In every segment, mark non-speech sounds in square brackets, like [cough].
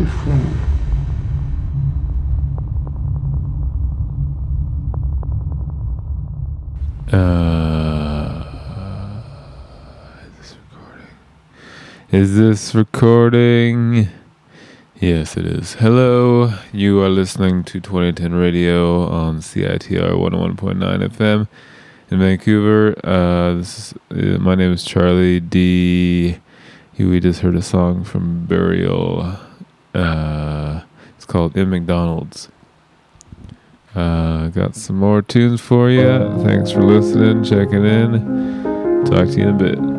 different. Uh, is this recording? Is this recording? Yes, it is. Hello, you are listening to 2010 Radio on CITR 101.9 FM in Vancouver. Uh, this is, uh, my name is Charlie D. We just heard a song from Burial. Uh, it's called In McDonald's. Uh, got some more tunes for you. Thanks for listening, checking in. Talk to you in a bit.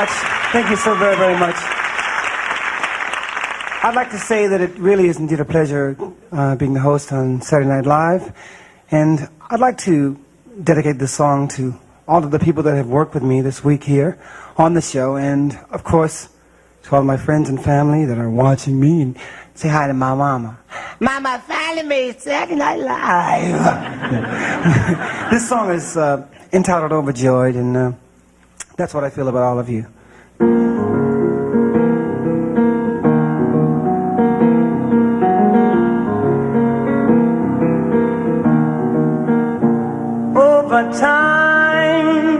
Much. Thank you so very, very much. I'd like to say that it really is indeed a pleasure uh, being the host on Saturday Night Live. And I'd like to dedicate this song to all of the people that have worked with me this week here on the show. And of course, to all my friends and family that are watching me. And say hi to my mama. Mama finally made Saturday Night Live. [laughs] this song is uh, entitled Overjoyed. And uh, that's what I feel about all of you. Over time,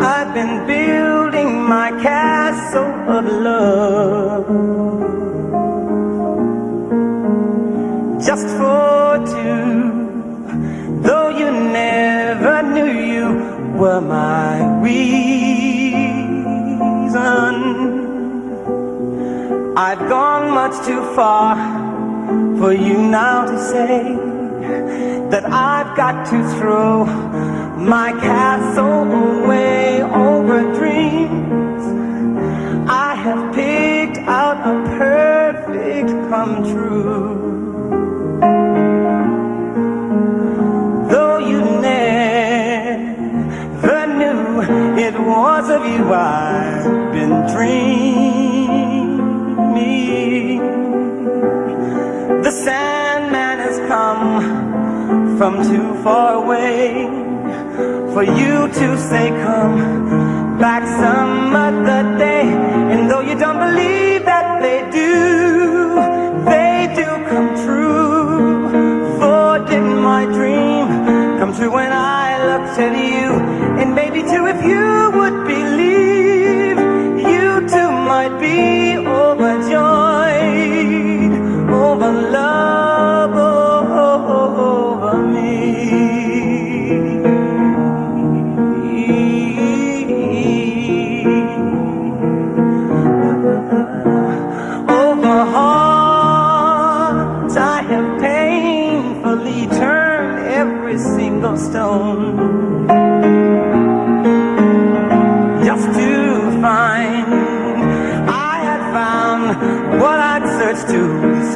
I've been building my castle of love. Just for two, though you never knew you were my reason. I've gone much too far for you now to say that I've got to throw my castle away over dreams. I have picked out a perfect come true. Though you never knew it was of you I've been dreaming. From too far away for you to say come back some other day. And though you don't believe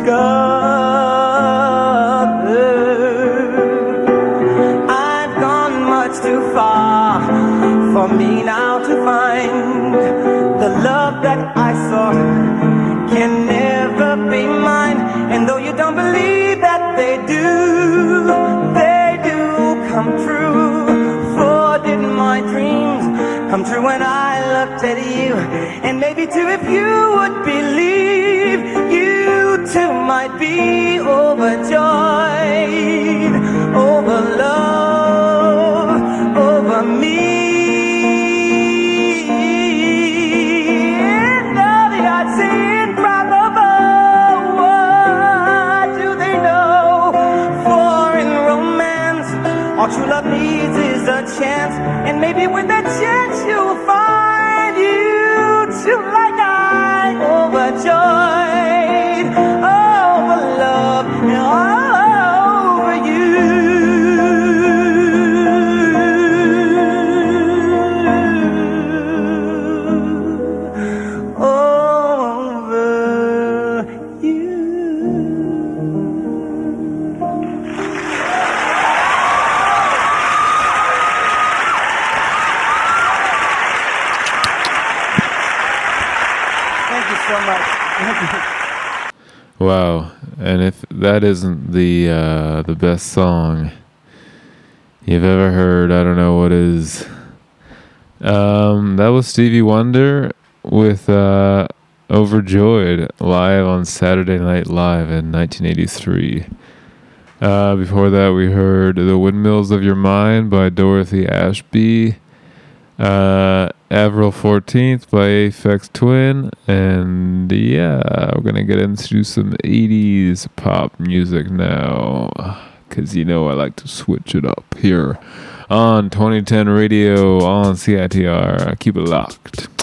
discover. I've gone much too far for me now to find the love that I sought can never be mine. And though you don't believe that they do, they do come true. For did my dreams come true when I looked at you? And maybe too, if you would believe, be overjoyed over love, the uh, the best song you've ever heard, I don't know what is. Um, that was Stevie Wonder with uh, Overjoyed live on Saturday Night Live in 1983. Uh, before that, we heard The Windmills of Your Mind by Dorothy Ashby. Uh, Avril 14th by Aphex Twin. And yeah, we're going to get into some 80s pop music now. Because you know I like to switch it up here on 2010 Radio on CITR. Keep it locked.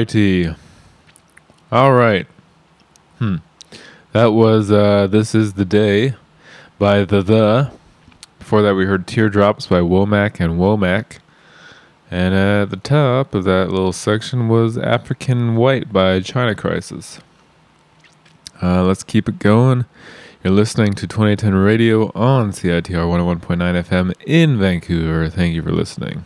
righty. All right. Hmm. That was uh, This Is the Day by The The. Before that, we heard Teardrops by Womack and Womack. And uh, at the top of that little section was African White by China Crisis. Uh, let's keep it going. You're listening to 2010 Radio on CITR 101.9 FM in Vancouver. Thank you for listening.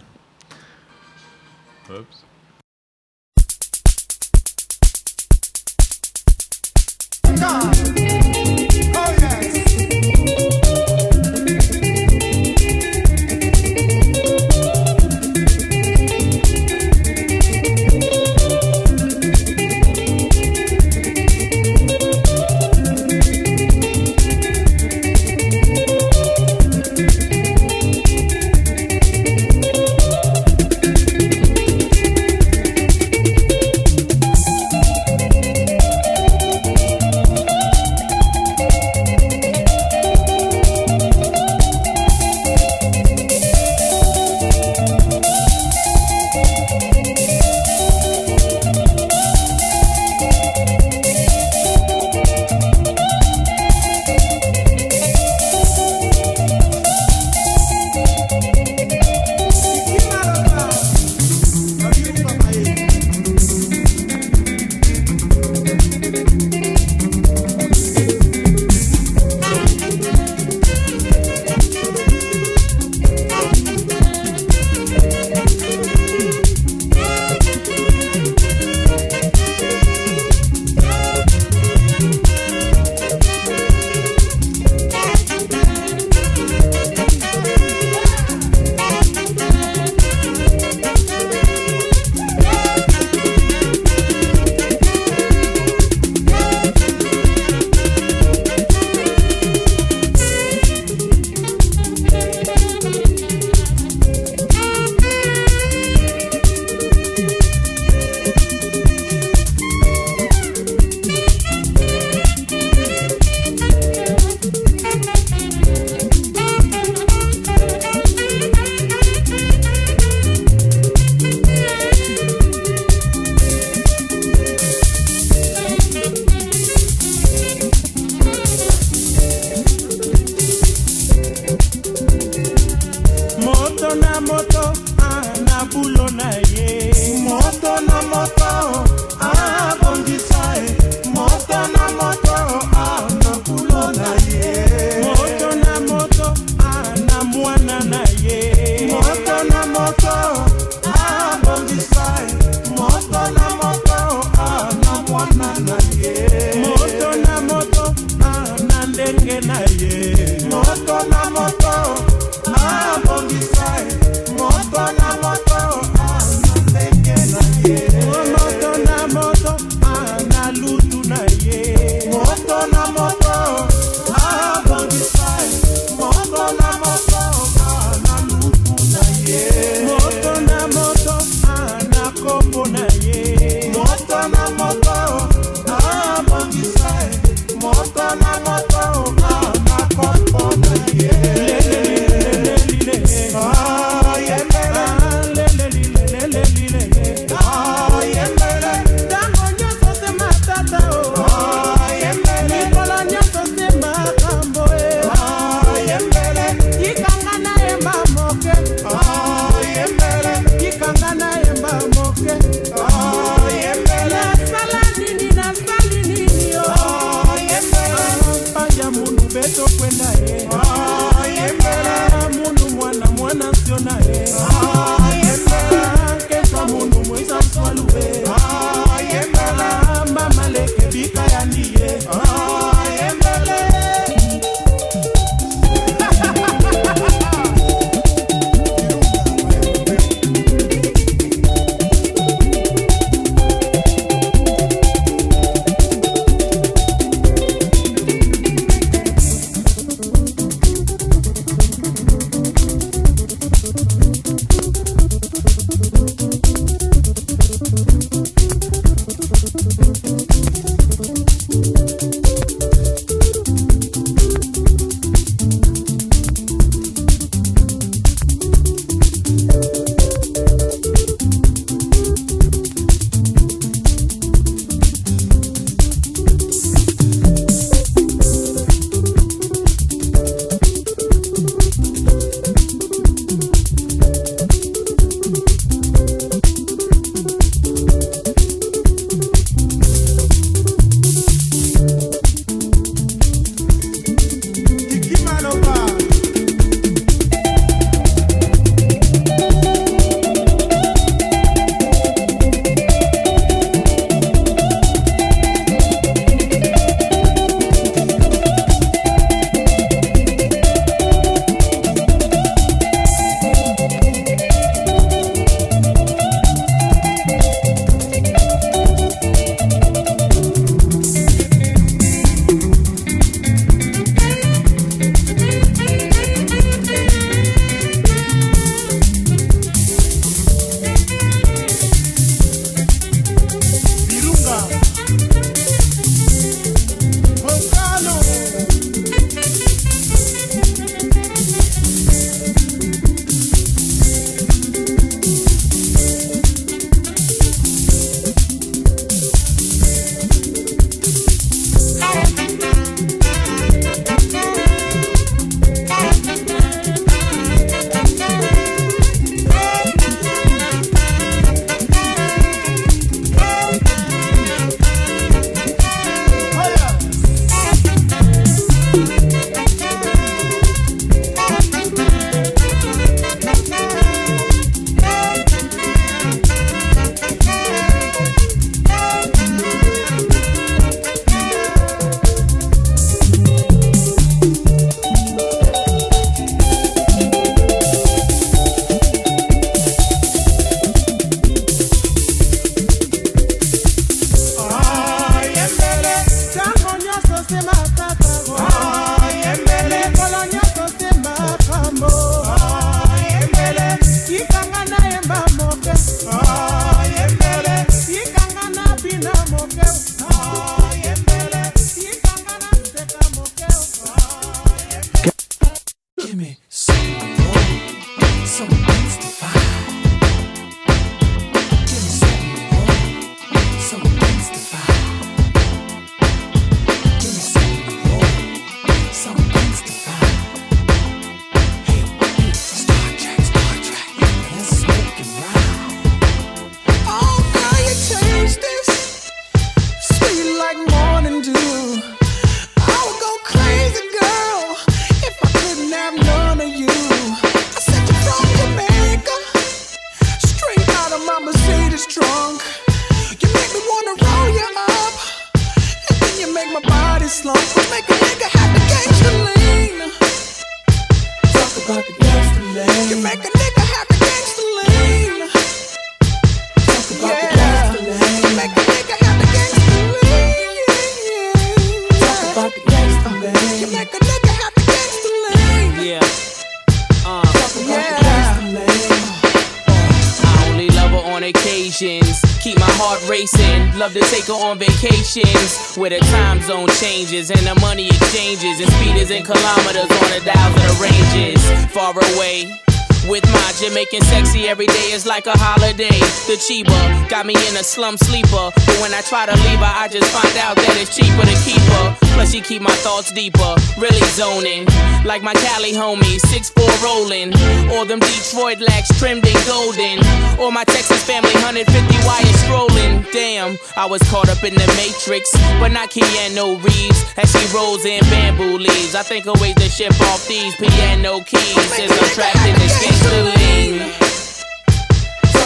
Like a holiday. The Chiba got me in a slum sleeper. But when I try to leave her, I just find out that it's cheaper to keep her. Plus, she keep my thoughts deeper. Really zoning. Like my Cali homie, 6'4 rolling. Or them Detroit lacks trimmed in golden. Or my Texas family, 150 wires strolling. Damn, I was caught up in the matrix. But not Keanu Reeves. As she rolls in bamboo leaves. I think of ways to ship off these piano keys. Since I'm trapped in this.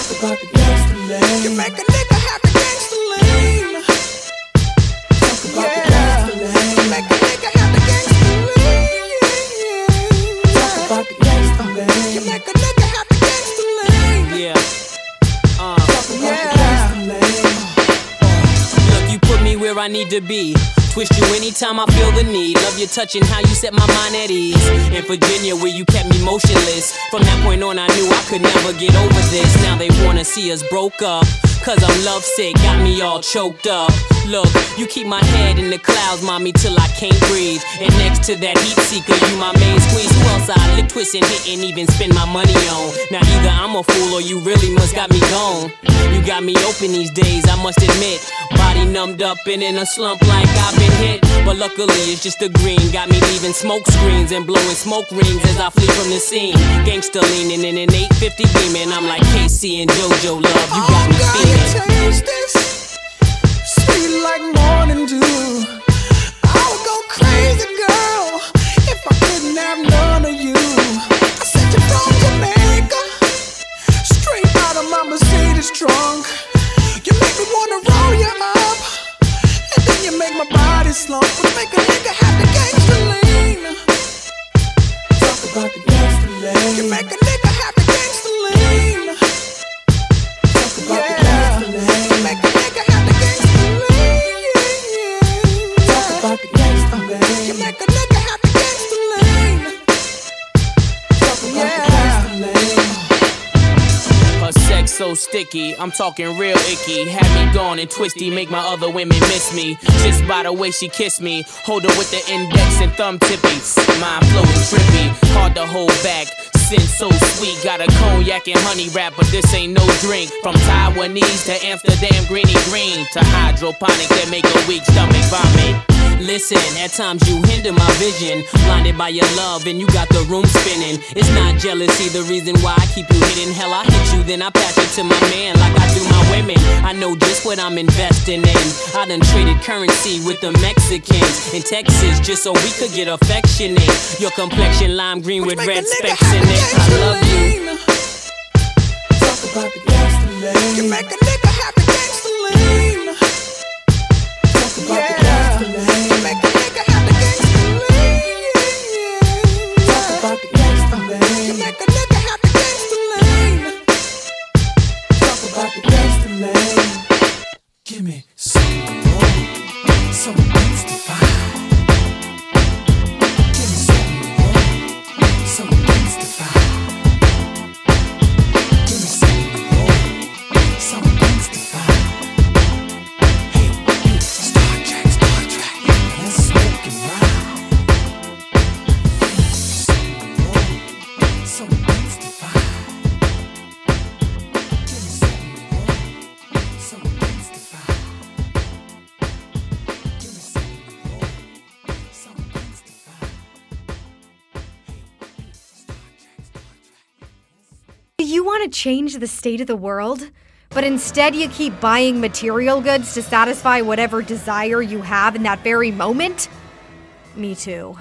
Talk about the gangster lane. You make a nigga have the gangster lean. Talk about the gangster lane. You make a nigga have the gangster lean. Talk about the gangster lane. You make a nigga have the gangster lean. Yeah. Uh. Talk about the gangster lane. Look, you put me where I need to be. Twist you anytime I feel the need. Love your touch and how you set my mind at ease. In Virginia, where you kept me motionless. From that point on, I knew I could never get over this. Now they wanna see us broke up. Cause I'm lovesick, got me all choked up. Look, you keep my head in the clouds, mommy, till I can't breathe. And next to that heat seeker, you my main squeeze. Who else I lick, twist, and hit, and even spend my money on? Now either I'm a fool or you really must got me gone. You got me open these days, I must admit. Body numbed up and in a slump like I've been hit. But luckily it's just a green. Got me leaving smoke screens and blowing smoke rings as I flee from the scene. Gangsta leaning in an 850 beaming. I'm like K-Ci and JoJo love. You got me Oh, feeling. You this. Sweet like morning dew. I would go crazy, girl, if I couldn't have none of you. I sent you from Jamaica, straight out of my Mercedes trunk. You make me wanna roll you up, and then you make my body slump. Which make a nigga have about the lean. Talk about the so sticky, I'm talking real icky. Had me gone and twisty, make my other women miss me. Just by the way she kissed me, hold her with the index and thumb tippy. Mind floating trippy, hard to hold back. Sin so sweet, got a cognac and honey wrap, but this ain't no drink. From Taiwanese to Amsterdam greeny green to hydroponic that make a weak stomach vomit. Listen, at times you hinder my vision. Blinded by your love, and you got the room spinning. It's not jealousy, the reason why I keep you hidden. Hell, I hit you, then I pass it to my man like I do my women. I know just what I'm investing in. I done traded currency with the Mexicans in Texas just so we could get affectionate. Your complexion lime green with red nigga specks in it. I love you. Talk about the gangster lean. You make a nigga have the gangster lean. About the Do you want to change the state of the world, but instead you keep buying material goods to satisfy whatever desire you have in that very moment? Me too.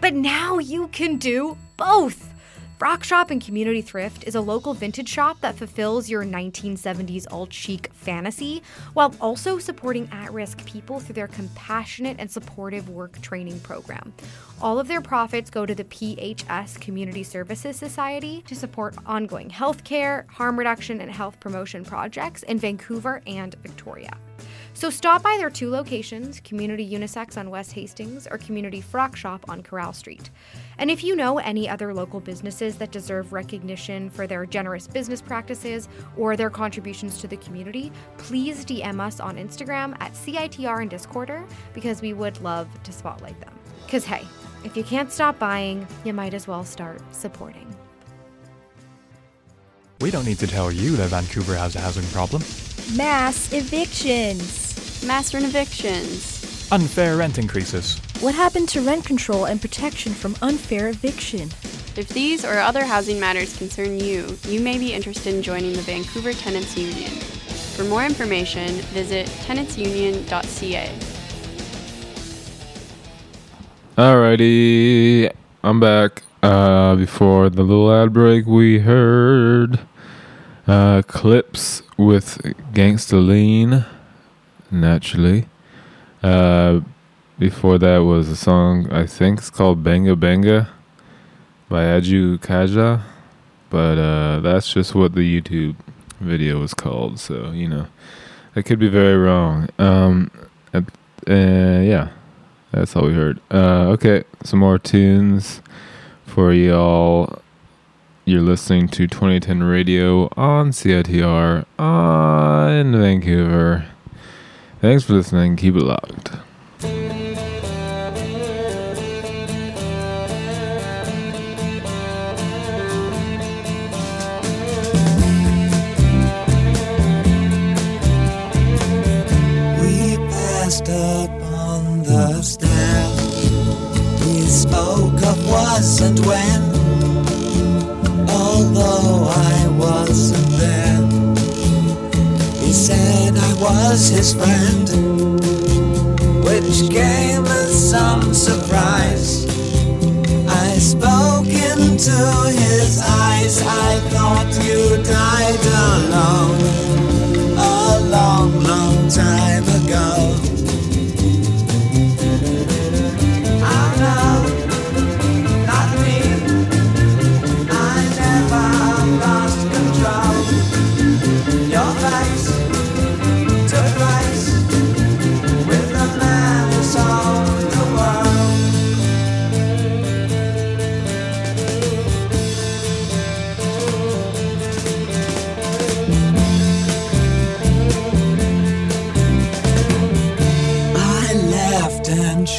But now you can do both. Rock Shop and Community Thrift is a local vintage shop that fulfills your 1970s alt chic fantasy while also supporting at risk people through their compassionate and supportive work training program. All of their profits go to the PHS Community Services Society to support ongoing healthcare, harm reduction, and health promotion projects in Vancouver and Victoria. So stop by their two locations Community Unisex on West Hastings or Community Frock Shop on Carrall Street. And if you know any other local businesses that deserve recognition for their generous business practices or their contributions to the community, please DM us on Instagram at CITR and Discorder because we would love to spotlight them. Because hey, if you can't stop buying, you might as well start supporting. We don't need to tell you that Vancouver has a housing problem. Mass evictions. Mass evictions. Unfair rent increases. What happened to rent control and protection from unfair eviction? If these or other housing matters concern you, you may be interested in joining the Vancouver Tenants Union. For more information, visit tenantsunion.ca. Alrighty, I'm back. Uh, before the little ad break, we heard uh, Clipse with Gangsta Lean, naturally. Uh, before that was a song I think it's called Banga Banga by Ajukaja, but uh, that's just what the YouTube video was called. So you know, I could be very wrong. Um, uh, yeah. That's all we heard. Uh, okay, some more tunes for y'all. You're listening to 2010 Radio on CITR on Vancouver. Thanks for listening. Keep it locked. We passed up on the stair. We spoke of was and when. Although I wasn't he said I was his friend, which came as some surprise. I spoke into his eyes. I thought you died alone a long, long time ago.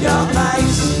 Your face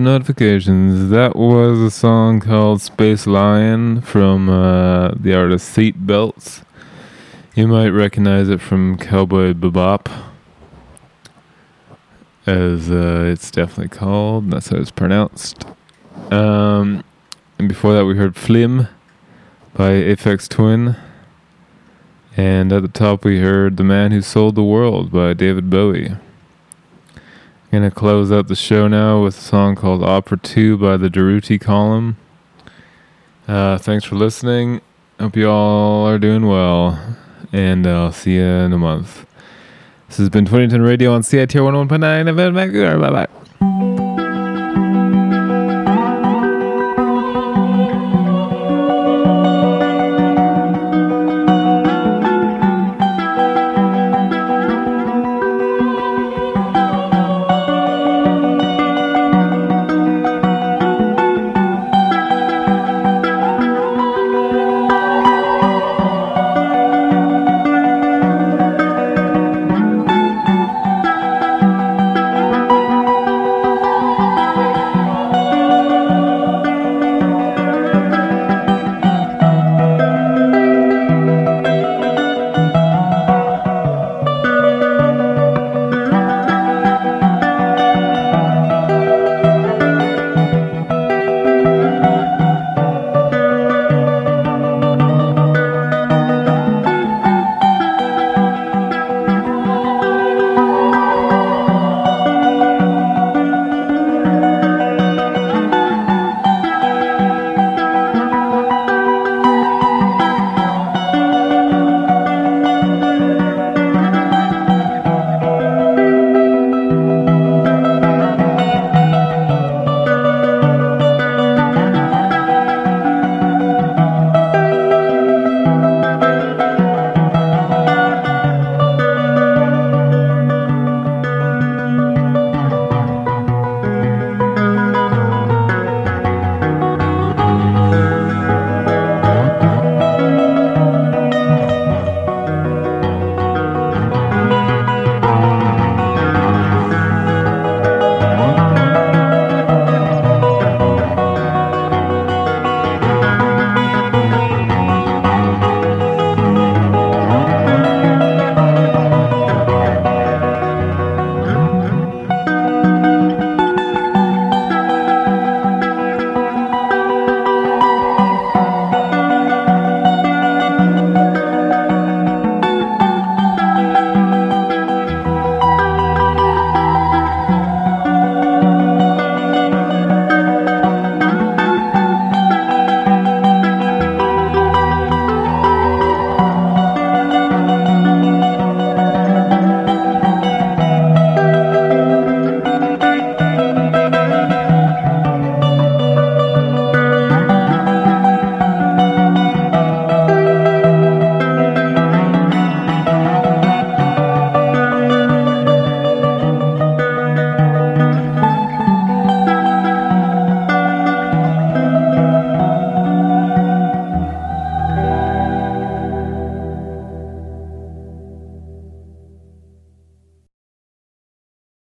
Notifications. That was a song called Space Lion from uh, the artist Seatbelts. You might recognize it from Cowboy Bebop, as uh, it's definitely called. That's how it's pronounced. Um, and before that, we heard Flim by Aphex Twin. And at the top, we heard The Man Who Sold the World by David Bowie. Gonna close out the show now with a song called Opera 2 by the Durutti Column. Uh, thanks for listening. Hope you all are doing well. And I'll see you in a month. This has been 2010 Radio on CITR 101.9 FM. Bye bye.